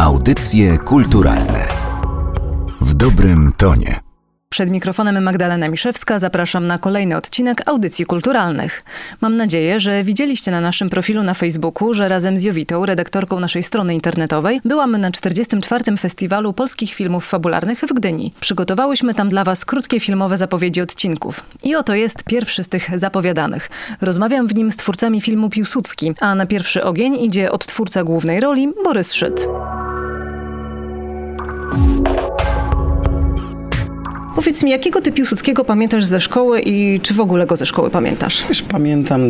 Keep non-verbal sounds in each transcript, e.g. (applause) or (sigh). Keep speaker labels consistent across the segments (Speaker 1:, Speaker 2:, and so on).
Speaker 1: Audycje kulturalne w dobrym tonie.
Speaker 2: Przed mikrofonem Magdalena Miszewska zapraszam na kolejny odcinek Audycji Kulturalnych. Mam nadzieję, że widzieliście na naszym profilu na Facebooku, że razem z Jowitą, redaktorką naszej strony internetowej, byłam na 44. Festiwalu Polskich Filmów Fabularnych w Gdyni. Przygotowałyśmy tam dla Was krótkie filmowe zapowiedzi odcinków. I oto jest pierwszy z tych zapowiadanych. Rozmawiam w nim z twórcami filmu Piłsudski, a na pierwszy ogień idzie odtwórca głównej roli Borys Szyc. Powiedz mi, jakiego ty Piłsudskiego pamiętasz ze szkoły i czy w ogóle go ze szkoły pamiętasz?
Speaker 3: Wiesz, pamiętam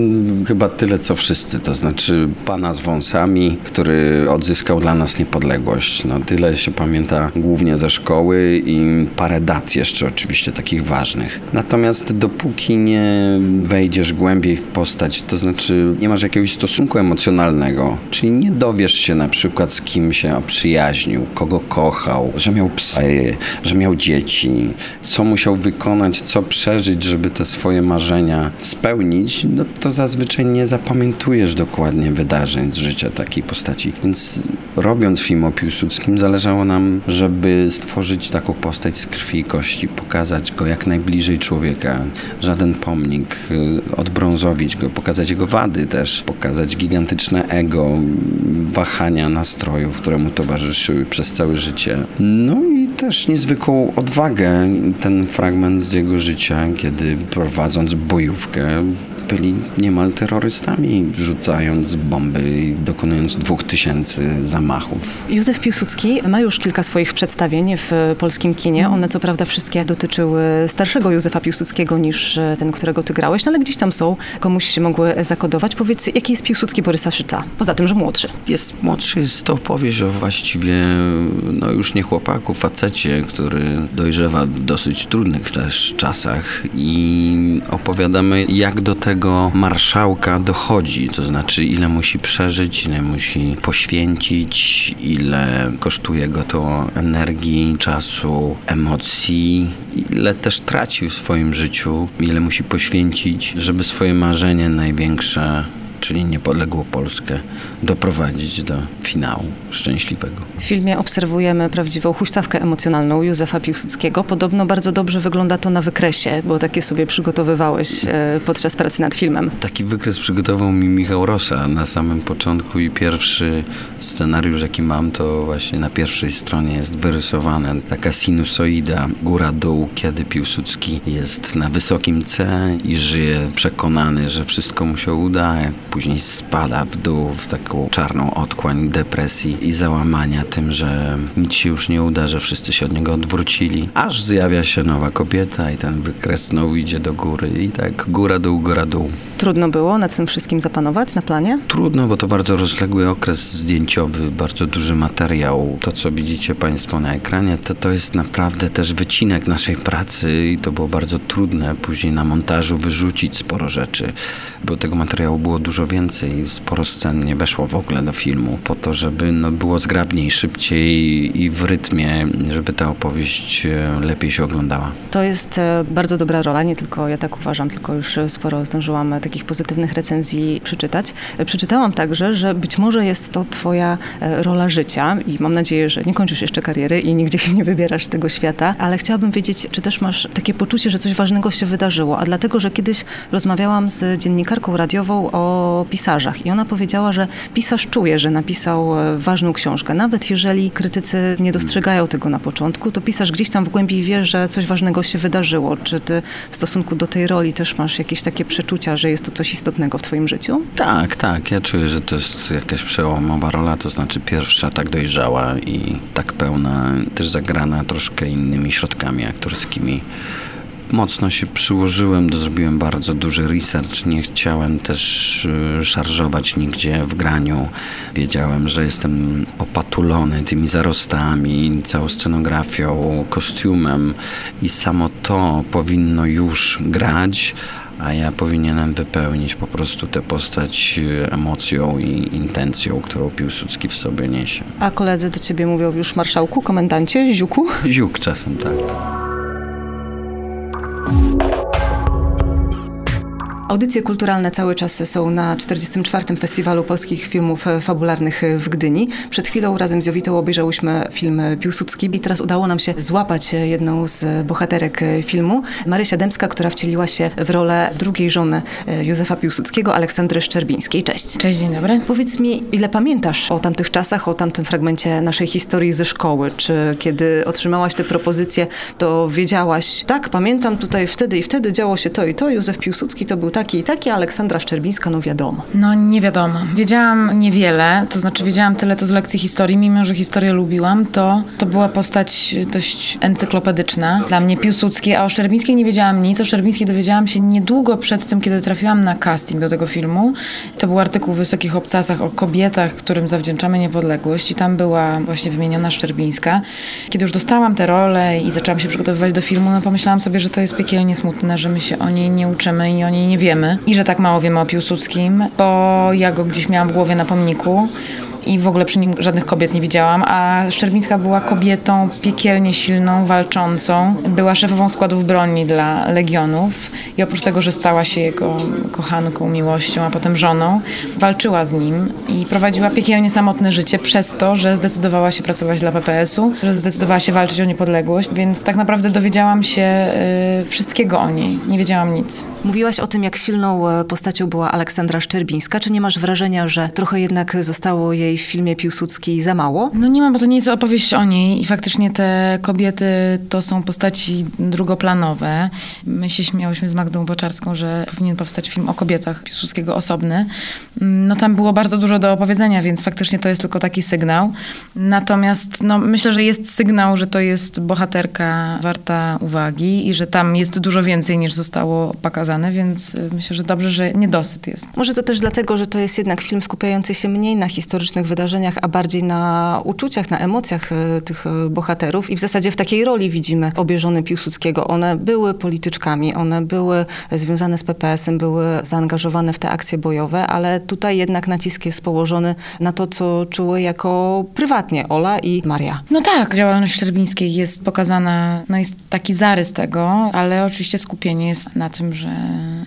Speaker 3: chyba tyle, co wszyscy, to znaczy pana z wąsami, który odzyskał dla nas niepodległość. No tyle się pamięta głównie ze szkoły i parę dat jeszcze oczywiście takich ważnych. Natomiast dopóki nie wejdziesz głębiej w postać, to znaczy nie masz jakiegoś stosunku emocjonalnego, czyli nie dowiesz się na przykład z kim się oprzyjaźnił, kogo kochał, że miał psy, że miał dzieci, co musiał wykonać, co przeżyć, żeby te swoje marzenia spełnić, no to zazwyczaj nie zapamiętujesz dokładnie wydarzeń z życia takiej postaci. Więc robiąc film o Piłsudskim, zależało nam, żeby stworzyć taką postać z krwi i kości, pokazać go jak najbliżej człowieka, żaden pomnik, y, odbrązowić go, pokazać jego wady też, pokazać gigantyczne ego, wahania nastrojów, które mu towarzyszyły przez całe życie. No i też niezwykłą odwagę ten fragment z jego życia, kiedy prowadząc bojówkę byli niemal terrorystami, rzucając bomby i dokonując dwóch tysięcy zamachów.
Speaker 2: Józef Piłsudski ma już kilka swoich przedstawień w polskim kinie. One co prawda wszystkie dotyczyły starszego Józefa Piłsudskiego niż ten, którego ty grałeś, no ale gdzieś tam są, komuś się mogły zakodować. Powiedz, jaki jest Piłsudski Borysa Szyca? Poza tym, że młodszy.
Speaker 3: Jest młodszy, jest to opowieść o właściwie no już nie chłopaku, facecie, który dojrzewa w dosyć trudnych też czasach i opowiadamy jak do tego marszałka dochodzi, to znaczy ile musi przeżyć, ile musi poświęcić, ile kosztuje go to energii, czasu, emocji, ile też traci w swoim życiu, ile musi poświęcić, żeby swoje marzenie największe czyli niepodległą Polskę, doprowadzić do finału szczęśliwego.
Speaker 2: W filmie obserwujemy prawdziwą huśtawkę emocjonalną Józefa Piłsudskiego. Podobno bardzo dobrze wygląda to na wykresie, bo takie sobie przygotowywałeś e, podczas pracy nad filmem.
Speaker 3: Taki wykres przygotował mi Michał Rosa na samym początku i pierwszy scenariusz, jaki mam, to właśnie na pierwszej stronie jest wyrysowana taka sinusoida, góra-dół, kiedy Piłsudski jest na wysokim C i żyje przekonany, że wszystko mu się uda, później spada w dół w taką czarną otchłań depresji i załamania tym, że nic się już nie uda, że wszyscy się od niego odwrócili, aż zjawia się nowa kobieta i ten wykres znowu idzie do góry i tak góra dół, góra dół.
Speaker 2: Trudno było nad tym wszystkim zapanować na planie?
Speaker 3: Trudno, bo to bardzo rozległy okres zdjęciowy, bardzo duży materiał. To, co widzicie Państwo na ekranie, to, to jest naprawdę też wycinek naszej pracy i to było bardzo trudne później na montażu wyrzucić sporo rzeczy, bo tego materiału było dużo więcej, sporo scen nie weszło w ogóle do filmu, po to, żeby no, było zgrabniej, szybciej i w rytmie, żeby ta opowieść e, lepiej się oglądała.
Speaker 2: To jest e, bardzo dobra rola, nie tylko ja tak uważam, tylko już sporo zdążyłam takich pozytywnych recenzji przeczytać. E, przeczytałam także, że być może jest to twoja rola życia i mam nadzieję, że nie kończysz jeszcze kariery i nigdzie się nie wybierasz z tego świata, ale chciałabym wiedzieć, czy też masz takie poczucie, że coś ważnego się wydarzyło, a dlatego, że kiedyś rozmawiałam z dziennikarką radiową o o pisarzach i ona powiedziała, że pisarz czuje, że napisał e, ważną książkę. Nawet jeżeli krytycy nie dostrzegają tego na początku, to pisarz gdzieś tam w głębi wie, że coś ważnego się wydarzyło. Czy ty w stosunku do tej roli też masz jakieś takie przeczucia, że jest to coś istotnego w twoim życiu?
Speaker 3: Tak, tak. Ja czuję, że to jest jakaś przełomowa rola, to znaczy pierwsza tak dojrzała i tak pełna, też zagrana troszkę innymi środkami aktorskimi mocno się przyłożyłem, zrobiłem bardzo duży research. Nie chciałem też y, szarżować nigdzie w graniu. Wiedziałem, że jestem opatulony tymi zarostami, całą scenografią, kostiumem i samo to powinno już grać a ja powinienem wypełnić po prostu tę postać y, emocją i intencją, którą Piłsudski w sobie niesie.
Speaker 2: A koledzy do ciebie mówią już marszałku, komendancie, ziuku?
Speaker 3: Ziuk czasem, tak.
Speaker 2: Audycje kulturalne cały czas są na 44. Festiwalu Polskich Filmów Fabularnych w Gdyni. Przed chwilą razem z Jowitą obejrzałyśmy film Piłsudski i teraz udało nam się złapać jedną z bohaterek filmu, Marysia Dębska, która wcieliła się w rolę drugiej żony Józefa Piłsudskiego, Aleksandry Szczerbińskiej. Cześć.
Speaker 4: Cześć, dzień dobry.
Speaker 2: Powiedz mi, ile pamiętasz o tamtych czasach, o tamtym fragmencie naszej historii ze szkoły? Czy kiedy otrzymałaś tę propozycję, to wiedziałaś, tak, pamiętam tutaj wtedy i wtedy działo się to i to, Józef Piłsudski to był taki i taki, a Aleksandra Szczerbińska, no wiadomo.
Speaker 4: No nie wiadomo. Wiedziałam niewiele, to znaczy wiedziałam tyle, co z lekcji historii, mimo że historię lubiłam, to, to była postać dość encyklopedyczna. Dla mnie Piłsudski, a o Szczerbińskiej nie wiedziałam nic. O Szczerbińskiej dowiedziałam się niedługo przed tym, kiedy trafiłam na casting do tego filmu. To był artykuł w Wysokich Obcasach o kobietach, którym zawdzięczamy niepodległość i tam była właśnie wymieniona Szczerbińska. Kiedy już dostałam tę rolę i zaczęłam się przygotowywać do filmu, no pomyślałam sobie, że to jest piekielnie smutne, że my się o niej nie uczymy i o niej nie wiemy. I że tak mało wiemy o Piłsudskim, bo ja go gdzieś miałam w głowie na pomniku i w ogóle przy nim żadnych kobiet nie widziałam, a Szczerbińska była kobietą piekielnie silną, walczącą. Była szefową składów broni dla Legionów i oprócz tego, że stała się jego kochanką, miłością, a potem żoną, walczyła z nim i prowadziła piekielnie samotne życie przez to, że zdecydowała się pracować dla PPS-u, że zdecydowała się walczyć o niepodległość, więc tak naprawdę dowiedziałam się y, wszystkiego o niej. Nie wiedziałam nic.
Speaker 2: Mówiłaś o tym, jak silną e, postacią była Aleksandra Szczerbińska. Czy nie masz wrażenia, że trochę jednak zostało jej w filmie Piłsudskiej za mało?
Speaker 4: No nie ma, bo to nie jest opowieść o niej i faktycznie te kobiety to są postaci drugoplanowe. My się śmiałyśmy z Magdą Boczarską, że powinien powstać film o kobietach Piłsudskiego osobny. No tam było bardzo dużo do opowiedzenia, więc faktycznie to jest tylko taki sygnał. Natomiast no, myślę, że jest sygnał, że to jest bohaterka warta uwagi i że tam jest dużo więcej niż zostało pokazane, więc y, myślę, że dobrze, że niedosyt jest.
Speaker 2: Może to też dlatego, że to jest jednak film skupiający się mniej na historycznych wydarzeniach, a bardziej na uczuciach, na emocjach y, tych y, bohaterów. I w zasadzie w takiej roli widzimy obie żony Piłsudskiego. One były polityczkami, one były związane z PPS-em, były zaangażowane w te akcje bojowe, ale tutaj jednak nacisk jest położony na to, co czuły jako prywatnie Ola i Maria.
Speaker 4: No tak, działalność Szczerbińskiej jest pokazana, no jest taki zarys tego, ale oczywiście skupienie jest na tym, że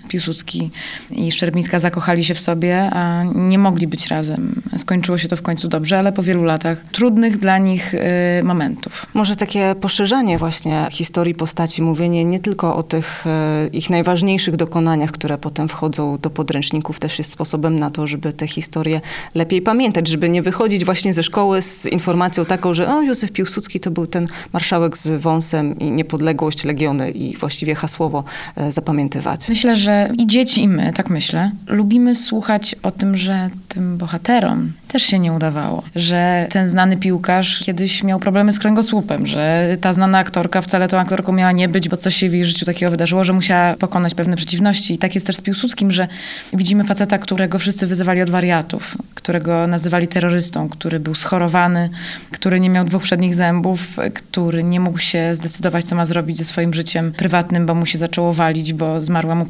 Speaker 4: Piłsudski i Szczerbińska zakochali się w sobie, a nie mogli być razem. Skończyło się to w końcu dobrze, ale po wielu latach trudnych dla nich y, momentów.
Speaker 2: Może takie poszerzanie właśnie historii postaci, mówienie nie tylko o tych y, ich najważniejszych dokonaniach, które potem wchodzą do podręczników, też jest sposobem na to, żeby te historie lepiej pamiętać, żeby nie wychodzić właśnie ze szkoły z informacją taką, że o, Józef Piłsudski to był ten marszałek z wąsem i niepodległość, legiony i właściwie hasłowo y, zapamiętywać.
Speaker 4: Myślę, że i dzieci, i my, tak myślę, lubimy słuchać o tym, że tym bohaterom też się nie udawało. Że ten znany piłkarz kiedyś miał problemy z kręgosłupem, że ta znana aktorka wcale tą aktorką miała nie być, bo coś się w jej życiu takiego wydarzyło, że musiała pokonać pewne przeciwności. I tak jest też z Piłsudskim, że widzimy faceta, którego wszyscy wyzywali od wariatów, którego nazywali terrorystą, który był schorowany, który nie miał dwóch przednich zębów, który nie mógł się zdecydować, co ma zrobić ze swoim życiem prywatnym, bo mu się zaczęło walić, bo zmarła mu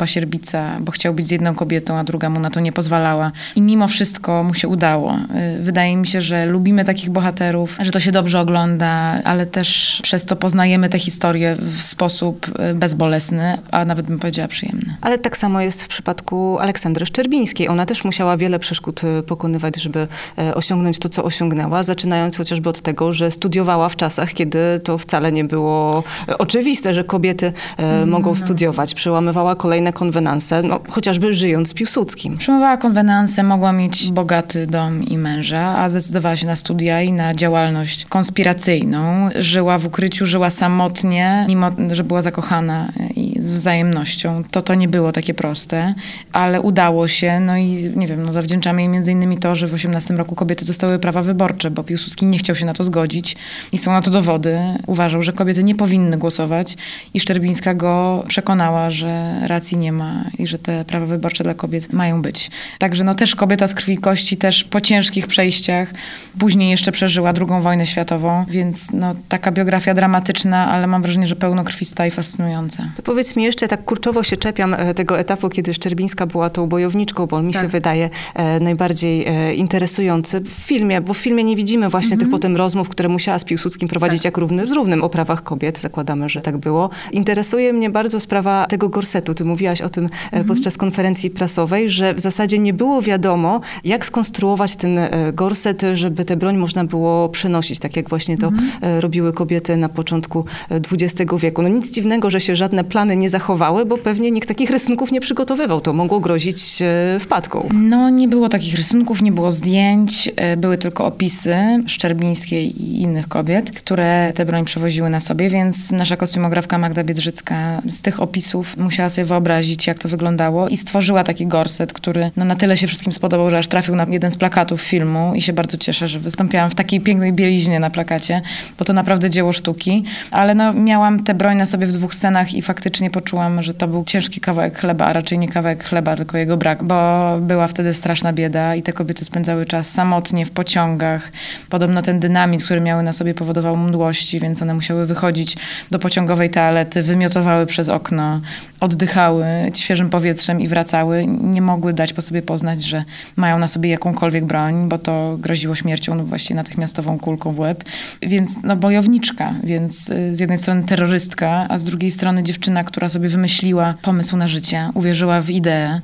Speaker 4: bo chciał być z jedną kobietą, a druga mu na to nie pozwalała. I mimo wszystko mu się udało. Wydaje mi się, że lubimy takich bohaterów, że to się dobrze ogląda, ale też przez to poznajemy tę historię w sposób y, bezbolesny, a nawet bym powiedziała przyjemny.
Speaker 2: Ale tak samo jest w przypadku Aleksandry Szczerbińskiej. Ona też musiała wiele przeszkód y, pokonywać, żeby osiągnąć to, co osiągnęła, zaczynając chociażby od tego, że studiowała w czasach, kiedy to wcale nie było oczywiste, że kobiety mm. mogą studiować. Przełamywała kolejne konwenanse, no, chociażby żyjąc z Piłsudskim.
Speaker 4: Przełamywała konwenanse, mogła mieć bogaty dom i męża, a zdecydowała się na studia i na działalność konspiracyjną. Żyła w ukryciu, żyła samotnie, mimo że była zakochana i z wzajemnością. To to nie było takie proste, ale udało się. No i nie wiem, no zawdzięczamy jej między innymi to, że w 18 roku kobiety dostały prawa wyborcze, bo Piłsudski nie chciał się na to zgodzić i są na to dowody. Uważał, że kobiety nie powinny głosować i Szczerbińska go przekonała, że racji nie ma i że te prawa wyborcze dla kobiet mają być. Także no też kobieta z krwi i kości, też po ciężkich przejściach. Później jeszcze przeżyła drugą wojnę światową, więc no taka biografia dramatyczna, ale mam wrażenie, że pełnokrwista i fascynująca.
Speaker 2: To powiedz powiedz mi jeszcze, tak kurczowo się czepiam e, tego etapu, kiedy Szczerbińska była tą bojowniczką, bo on mi
Speaker 4: Tak.
Speaker 2: się wydaje e, najbardziej e, interesujący w filmie, bo w filmie nie widzimy właśnie tych potem rozmów, które musiała z Piłsudskim prowadzić jak równy z równym o prawach kobiet. Zakładamy, że tak było. Interesuje mnie bardzo sprawa tego gorsetu. Ty mówiłaś o tym e, podczas konferencji prasowej, że w zasadzie nie było wiadomo, jak skonstruować ten e, gorset, żeby tę broń można było przenosić, tak jak właśnie to e, robiły kobiety na początku XX wieku. No nic dziwnego, że się żadne plany nie zachowały, bo pewnie nikt takich rysunków nie przygotowywał. To mogło grozić e, wpadką.
Speaker 4: No, nie było takich rysunków, nie było zdjęć, e, były tylko opisy Szczerbińskiej i innych kobiet, które tę broń przewoziły na sobie, więc nasza kostiumografka Magda Biedrzycka z tych opisów musiała sobie wyobrazić, jak to wyglądało i stworzyła taki gorset, który no, na tyle się wszystkim spodobał, że aż trafił na jeden z plakatów filmu i się bardzo cieszę, że wystąpiłam w takiej pięknej bieliźnie na plakacie, bo to naprawdę dzieło sztuki, ale no, miałam tę broń na sobie w dwóch scenach i faktycznie poczułam, że to był ciężki kawałek chleba, a raczej nie kawałek chleba, tylko jego brak, bo była wtedy straszna bieda i te kobiety spędzały czas samotnie w pociągach. Podobno ten dynamit, który miały na sobie powodował mdłości, więc one musiały wychodzić do pociągowej toalety, wymiotowały przez okno, oddychały świeżym powietrzem i wracały. Nie mogły dać po sobie poznać, że mają na sobie jakąkolwiek broń, bo to groziło śmiercią lub właściwie natychmiastową kulką w łeb. Więc no bojowniczka, więc y, z jednej strony terrorystka, a z drugiej strony dziewczyna, która sobie wymyśliła pomysł na życie, uwierzyła w ideę,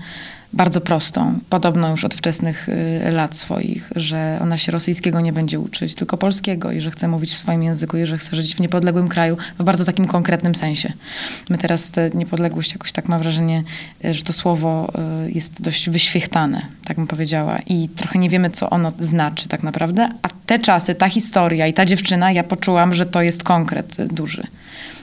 Speaker 4: bardzo prostą, podobno już od wczesnych y, lat swoich, że ona się rosyjskiego nie będzie uczyć, tylko polskiego i że chce mówić w swoim języku i że chce żyć w niepodległym kraju w bardzo takim konkretnym sensie. My teraz tę niepodległość jakoś tak mam wrażenie, y, że to słowo y, jest dość wyświechtane, tak bym powiedziała i trochę nie wiemy, co ono znaczy tak naprawdę, a te czasy, ta historia i ta dziewczyna, ja poczułam, że to jest konkret duży.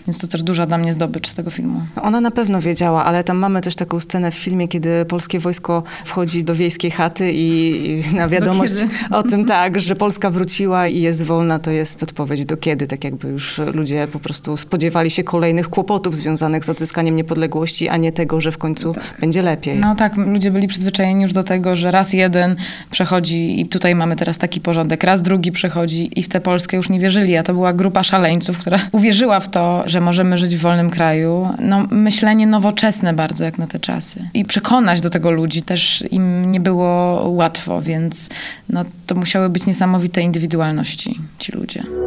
Speaker 4: Więc to też duża dla mnie zdobycz z tego filmu.
Speaker 2: Ona na pewno wiedziała, ale tam mamy też taką scenę w filmie, kiedy polskie wojsko wchodzi do wiejskiej chaty i, i na wiadomość o tym tak, że Polska wróciła i jest wolna, to jest odpowiedź do kiedy, tak jakby już ludzie po prostu spodziewali się kolejnych kłopotów związanych z odzyskaniem niepodległości, a nie tego, że w końcu będzie lepiej.
Speaker 4: No tak, ludzie byli przyzwyczajeni już do tego, że raz jeden przechodzi i tutaj mamy teraz taki porządek, raz drugi przechodzi i w tę Polskę już nie wierzyli, a to była grupa szaleńców, która uwierzyła w to, że możemy żyć w wolnym kraju. No myślenie nowoczesne bardzo jak na te czasy. I przekonać do tego ludzi też im nie było łatwo, więc no, to musiały być niesamowite indywidualności ci ludzie.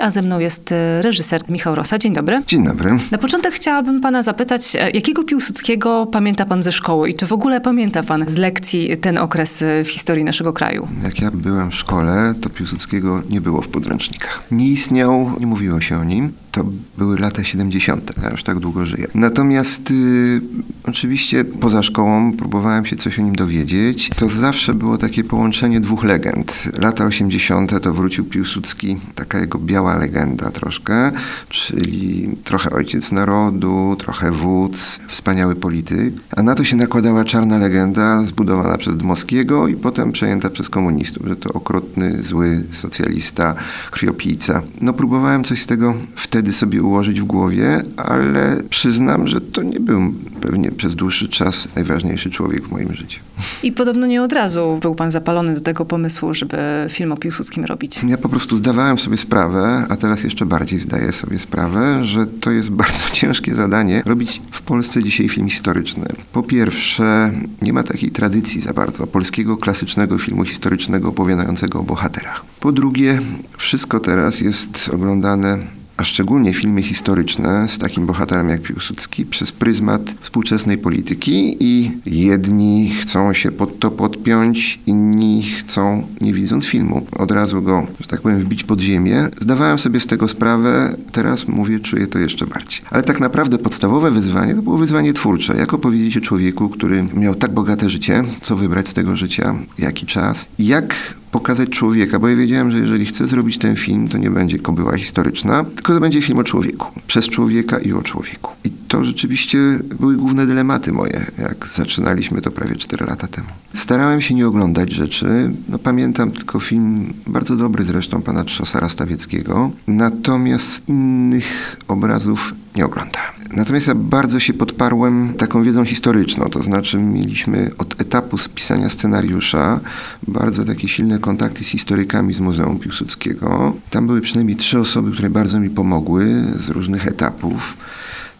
Speaker 2: A ze mną jest e, reżyser Michał Rosa. Dzień dobry.
Speaker 5: Dzień dobry.
Speaker 2: Na początek chciałabym pana zapytać, e, jakiego Piłsudskiego pamięta pan ze szkoły i czy w ogóle pamięta pan z lekcji ten okres e, w historii naszego kraju?
Speaker 5: Jak ja byłem w szkole, to Piłsudskiego nie było w podręcznikach. Nie istniał, nie mówiło się o nim. To były lata 70., ja już tak długo żyję. Natomiast y, oczywiście poza szkołą próbowałem się coś o nim dowiedzieć. To zawsze było takie połączenie dwóch legend. Lata 80. to wrócił Piłsudski, taka jego biała legenda troszkę, czyli trochę ojciec narodu, trochę wódz, wspaniały polityk. A na to się nakładała czarna legenda zbudowana przez Dmowskiego i potem przejęta przez komunistów, że to okrutny, zły socjalista, krwiopijca. No próbowałem coś z tego wtedy sobie ułożyć w głowie, ale przyznam, że to nie był pewnie przez dłuższy czas najważniejszy człowiek w moim życiu.
Speaker 2: I podobno nie od razu był pan zapalony do tego pomysłu, żeby film o Piłsudskim robić.
Speaker 5: Ja po prostu zdawałem sobie sprawę, a teraz jeszcze bardziej zdaję sobie sprawę, że to jest (laughs) bardzo ciężkie zadanie robić w Polsce dzisiaj film historyczny. Po pierwsze, nie ma takiej tradycji za bardzo polskiego klasycznego filmu historycznego opowiadającego o bohaterach. Po drugie, wszystko teraz jest oglądane a szczególnie filmy historyczne z takim bohaterem jak Piłsudski przez pryzmat współczesnej polityki i jedni chcą się pod to podpiąć, inni chcą, nie widząc filmu, od razu go, że tak powiem, wbić pod ziemię. Zdawałem sobie z tego sprawę, teraz mówię, czuję to jeszcze bardziej. Ale tak naprawdę podstawowe wyzwanie to było wyzwanie twórcze. Jak opowiedzieć o człowieku, który miał tak bogate życie, co wybrać z tego życia, jaki czas, jak pokazać człowieka, bo ja wiedziałem, że jeżeli chcę zrobić ten film, to nie będzie kobyła historyczna, tylko to będzie film o człowieku. Przez człowieka i o człowieku. I to rzeczywiście były główne dylematy moje, jak zaczynaliśmy to prawie 4 lata temu. Starałem się nie oglądać rzeczy. No, pamiętam tylko film, bardzo dobry zresztą, pana Trzosara Stawieckiego. Natomiast innych obrazów nie oglądałem. Natomiast ja bardzo się podparłem taką wiedzą historyczną, to znaczy mieliśmy od etapu spisania scenariusza bardzo takie silne kontakty z historykami z Muzeum Piłsudskiego. Tam były przynajmniej trzy osoby, które bardzo mi pomogły z różnych etapów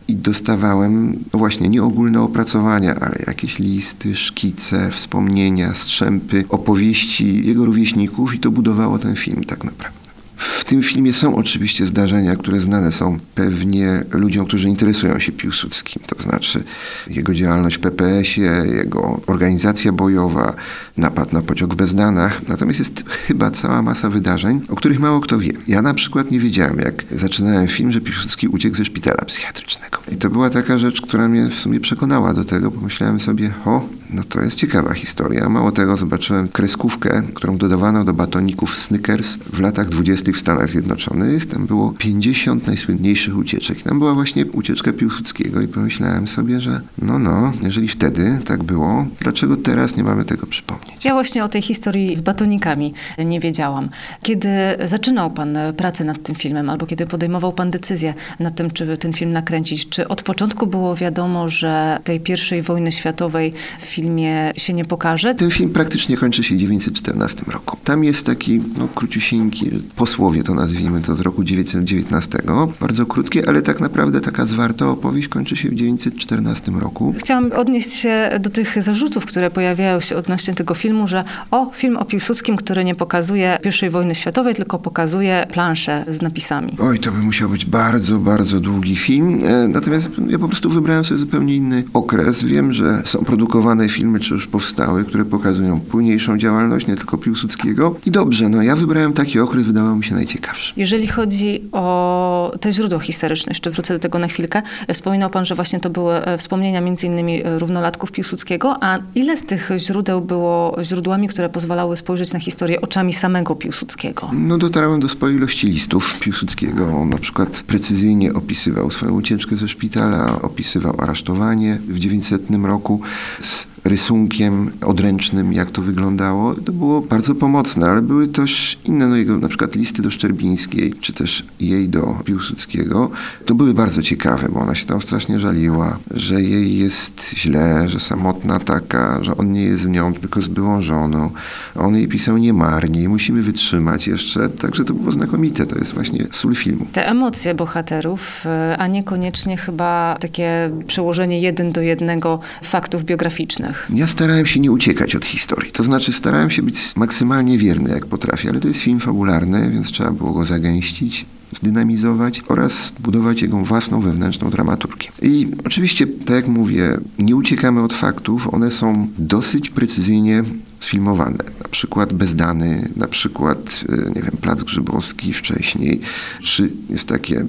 Speaker 5: i dostawałem no właśnie nie ogólne opracowania, ale jakieś listy, szkice, wspomnienia, strzępy, opowieści jego rówieśników i to budowało ten film tak naprawdę. W tym filmie są oczywiście zdarzenia, które znane są pewnie ludziom, którzy interesują się Piłsudskim. To znaczy jego działalność w PPS-ie, jego organizacja bojowa, napad na pociąg w Bezdanach. Natomiast jest chyba cała masa wydarzeń, o których mało kto wie. Ja na przykład nie wiedziałem, jak zaczynałem film, że Piłsudski uciekł ze szpitala psychiatrycznego. I to była taka rzecz, która mnie w sumie przekonała do tego. Pomyślałem sobie, o, no to jest ciekawa historia. Mało tego, zobaczyłem kreskówkę, którą dodawano do batoników Snickers w latach 20. w Stanach Zjednoczonych. Tam było 50 najsłynniejszych ucieczek. Tam była właśnie ucieczka Piłsudskiego i pomyślałem sobie, że no, no, jeżeli wtedy tak było, dlaczego teraz nie mamy tego przypomnieć?
Speaker 2: Ja właśnie o tej historii z batonikami nie wiedziałam. Kiedy zaczynał pan pracę nad tym filmem, albo kiedy podejmował pan decyzję nad tym, czy ten film nakręcić, czy od początku było wiadomo, że tej pierwszej wojny światowej w filmie się nie pokaże?
Speaker 5: Ten film praktycznie kończy się w 1914 roku. Tam jest taki, no, króciusieńki, posłowie to nazwijmy to z roku 1919, bardzo krótkie, ale tak naprawdę taka zwarta opowieść kończy się w 1914 roku.
Speaker 2: Chciałam odnieść się do tych zarzutów, które pojawiają się odnośnie tego filmu, że o, film o Piłsudskim, który nie pokazuje I wojny światowej, tylko pokazuje planszę z napisami.
Speaker 5: Oj, to by musiał być bardzo, bardzo długi film. E, natomiast ja po prostu wybrałem sobie zupełnie inny okres. Wiem, że są produkowane filmy, czy już powstały, które pokazują późniejszą działalność, nie tylko Piłsudskiego. I dobrze, no ja wybrałem taki okres, wydawał mi się najciekawszy.
Speaker 2: Jeżeli chodzi o te źródła historyczne, jeszcze wrócę do tego na chwilkę. Wspominał pan, że właśnie to były e, wspomnienia między innymi e, równolatków Piłsudskiego, a ile z tych źródeł było źródłami, które pozwalały spojrzeć na historię oczami samego Piłsudskiego?
Speaker 5: No dotarłem do swojej ilości listów Piłsudskiego. On na przykład precyzyjnie opisywał swoją ucieczkę ze szpitala, opisywał aresztowanie w 900 roku z rysunkiem odręcznym, jak to wyglądało. To było bardzo pomocne, ale były też inne, no jego na przykład listy do Szczerbińskiej, czy też jej do Piłsudskiego. To były bardzo ciekawe, bo ona się tam strasznie żaliła, że jej jest źle, że samotna taka, że on nie jest z nią, tylko z byłą żoną. On jej pisał nie marnie, musimy wytrzymać jeszcze. Także to było znakomite, to jest właśnie sól filmu.
Speaker 2: Te emocje bohaterów, e, a niekoniecznie chyba takie przełożenie jeden do jednego faktów biograficznych.
Speaker 5: Ja starałem się nie uciekać od historii. To znaczy starałem się być maksymalnie wierny jak potrafię, ale to jest film fabularny, więc trzeba było go zagęścić zdynamizować oraz budować jego własną wewnętrzną dramaturgię. I oczywiście, tak jak mówię, nie uciekamy od faktów, one są dosyć precyzyjnie sfilmowane. Na przykład Bezdany, na przykład, e, nie wiem, Plac Grzybowski wcześniej, czy jest takie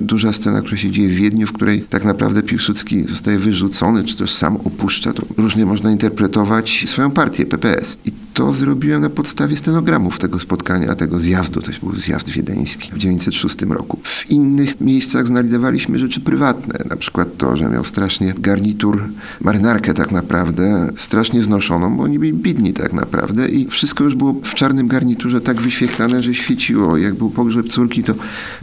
Speaker 5: duża scena, która się dzieje w Wiedniu, w której tak naprawdę Piłsudski zostaje wyrzucony, czy też sam opuszcza, to różnie można interpretować swoją partię, PPS. I to zrobiłem na podstawie stenogramów tego spotkania, tego zjazdu, to był zjazd wiedeński w 1906 roku. W innych miejscach znajdowaliśmy rzeczy prywatne, na przykład to, że miał strasznie garnitur, marynarkę tak naprawdę, strasznie znoszoną, bo oni byli bidni tak naprawdę i wszystko już było w czarnym garniturze tak wyświetlane, że świeciło. Jak był pogrzeb córki, to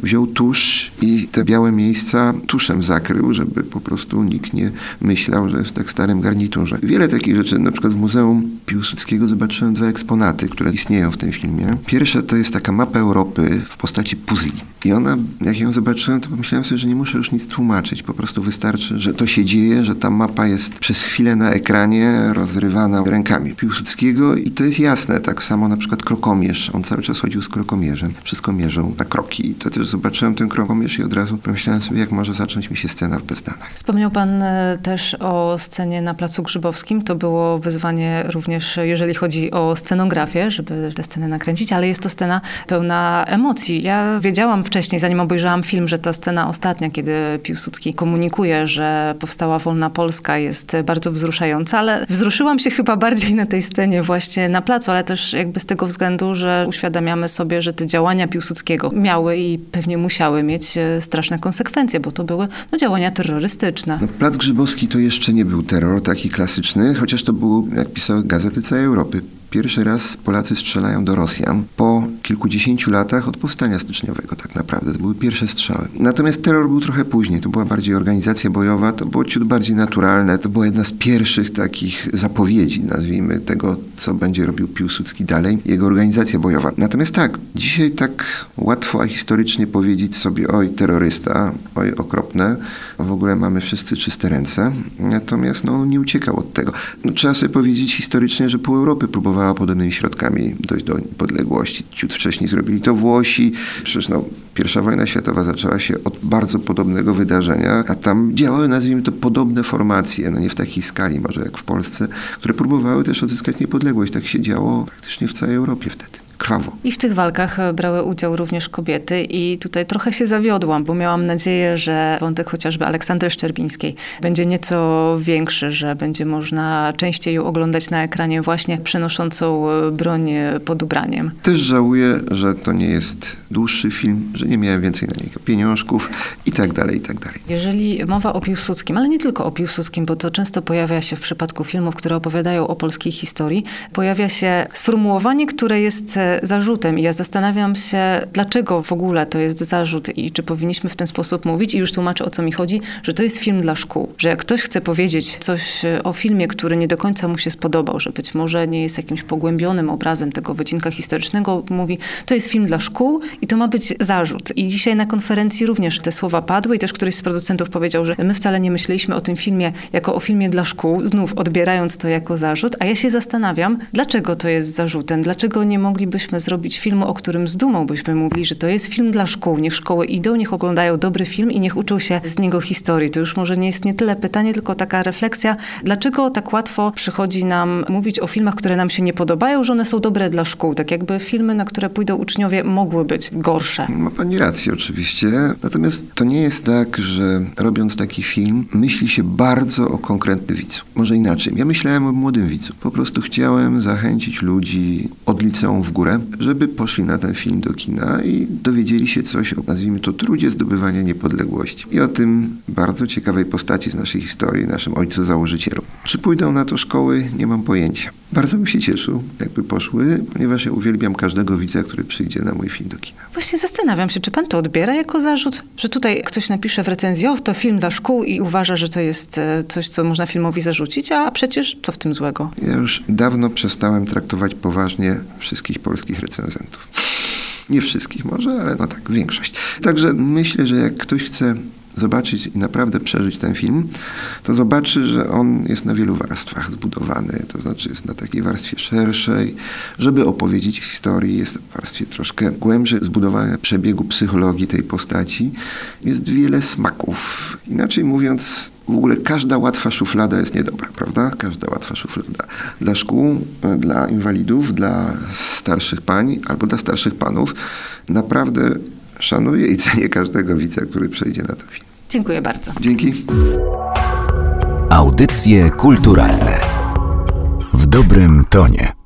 Speaker 5: wziął tusz i te białe miejsca tuszem zakrył, żeby po prostu nikt nie myślał, że jest w tak starym garniturze. Wiele takich rzeczy, na przykład w Muzeum Piłsudskiego zobaczyłem dwa eksponaty, które istnieją w tym filmie. Pierwsze to jest taka mapa Europy w postaci puzli. I ona, jak ją zobaczyłem, to pomyślałem sobie, że nie muszę już nic tłumaczyć. Po prostu wystarczy, że to się dzieje, że ta mapa jest przez chwilę na ekranie rozrywana rękami Piłsudskiego i to jest jasne. Tak samo na przykład krokomierz. On cały czas chodził z krokomierzem, wszystko mierzył na kroki. I to też zobaczyłem ten krokomierz i od razu pomyślałem sobie, jak może zacząć mi się scena w Bezdanach.
Speaker 2: Wspomniał pan e, też o scenie na Placu Grzybowskim. To było wyzwanie również, jeżeli chodzi o scenografię, żeby tę scenę nakręcić, ale jest to scena pełna emocji. Ja wiedziałam wcześniej, zanim obejrzałam film, że ta scena ostatnia, kiedy Piłsudski komunikuje, że powstała wolna Polska, jest bardzo wzruszająca, ale wzruszyłam się chyba bardziej na tej scenie właśnie na placu, ale też jakby z tego względu, że uświadamiamy sobie, że te działania Piłsudskiego miały i pewnie musiały mieć e, straszne konsekwencje, bo to były no, działania terrorystyczne.
Speaker 5: No, Plac Grzybowski to jeszcze nie był terror taki klasyczny, chociaż to było, jak pisały gazety całej Europy, Pierwszy raz Polacy strzelają do Rosjan po kilkudziesięciu latach od powstania styczniowego tak naprawdę. To były pierwsze strzały. Natomiast terror był trochę później. To była bardziej organizacja bojowa, to było ciut bardziej naturalne. To była jedna z pierwszych takich zapowiedzi, nazwijmy tego, co będzie robił Piłsudski dalej, jego organizacja bojowa. Natomiast tak, dzisiaj tak łatwo a historycznie powiedzieć sobie, oj, terrorysta, oj, okropne. W ogóle mamy wszyscy czyste ręce. Natomiast no, on nie uciekał od tego. No, trzeba sobie powiedzieć historycznie, że pół Europy próbowała podobnymi środkami dojść do niepodległości. Ciut wcześniej zrobili to Włosi. Przecież no, pierwsza wojna światowa zaczęła się od bardzo podobnego wydarzenia, a tam działały, nazwijmy to, podobne formacje, no nie w takiej skali może jak w Polsce, które próbowały też odzyskać niepodległość. Tak się działo praktycznie w całej Europie wtedy krwawo.
Speaker 2: I w tych walkach e, brały udział również kobiety i tutaj trochę się zawiodłam, bo miałam nadzieję, że wątek chociażby Aleksandry Szczerbińskiej będzie nieco większy, że będzie można częściej ją oglądać na ekranie właśnie przenoszącą e, broń e, pod ubraniem.
Speaker 5: Też żałuję, że to nie jest dłuższy film, że nie miałem więcej na niego pieniążków i tak dalej, i tak dalej.
Speaker 2: Jeżeli mowa o Piłsudskim, ale nie tylko o Piłsudskim, bo to często pojawia się w przypadku filmów, które opowiadają o polskiej historii, pojawia się sformułowanie, które jest zarzutem. I ja zastanawiam się, dlaczego w ogóle to jest zarzut i czy powinniśmy w ten sposób mówić. I już tłumaczę, o co mi chodzi, że to jest film dla szkół. Że jak ktoś chce powiedzieć coś e, o filmie, który nie do końca mu się spodobał, że być może nie jest jakimś pogłębionym obrazem tego wycinka historycznego, mówi, to jest film dla szkół i to ma być zarzut. I dzisiaj na konferencji również te słowa padły i też któryś z producentów powiedział, że my wcale nie myśleliśmy o tym filmie jako o filmie dla szkół, znów odbierając to jako zarzut, a ja się zastanawiam, dlaczego to jest zarzutem, dlaczego nie moglibyśmy moglibyśmy zrobić film, o którym z dumą byśmy mówili, że to jest film dla szkół. Niech szkoły idą, niech oglądają dobry film i niech uczą się z niego historii. To już może nie jest nie tyle pytanie, tylko taka refleksja, dlaczego tak łatwo przychodzi nam mówić o filmach, które nam się nie podobają, że one są dobre dla szkół. Tak jakby filmy, na które pójdą uczniowie, mogły być gorsze.
Speaker 5: Ma pani rację oczywiście. Natomiast to nie jest tak, że robiąc taki film, myśli się bardzo o konkretny widzu. Może inaczej. Ja myślałem o młodym widzu. Po prostu chciałem zachęcić ludzi od liceum w górę żeby poszli na ten film do kina i dowiedzieli się coś o, nazwijmy to, trudzie zdobywania niepodległości i o tym bardzo ciekawej postaci z naszej historii, naszym ojcu założycielu. Czy pójdą na to szkoły? Nie mam pojęcia. Bardzo bym się cieszył, jakby poszły, ponieważ ja uwielbiam każdego widza, który przyjdzie na mój film do kina.
Speaker 2: Właśnie zastanawiam się, czy pan to odbiera jako zarzut, że tutaj ktoś napisze w recenzji, o, to film dla szkół i uważa, że to jest e, coś, co można filmowi zarzucić, a przecież co w tym złego?
Speaker 5: Ja już dawno przestałem traktować poważnie wszystkich polskich recenzentów. Nie wszystkich może, ale no tak, większość. Także myślę, że jak ktoś chce zobaczyć i naprawdę przeżyć ten film, to zobaczy, że on jest na wielu warstwach zbudowany, to znaczy jest na takiej warstwie szerszej, żeby opowiedzieć historię, jest w warstwie troszkę głębszej, zbudowane przebiegu psychologii tej postaci. Jest wiele smaków. Inaczej mówiąc, w ogóle każda łatwa szuflada jest niedobra, prawda? Każda łatwa szuflada. Dla szkół, dla inwalidów, dla starszych pań albo dla starszych panów naprawdę szanuję i cenię każdego widza, który przejdzie na to film.
Speaker 2: Dziękuję bardzo.
Speaker 5: Dzięki.
Speaker 1: Audycje kulturalne w dobrym tonie.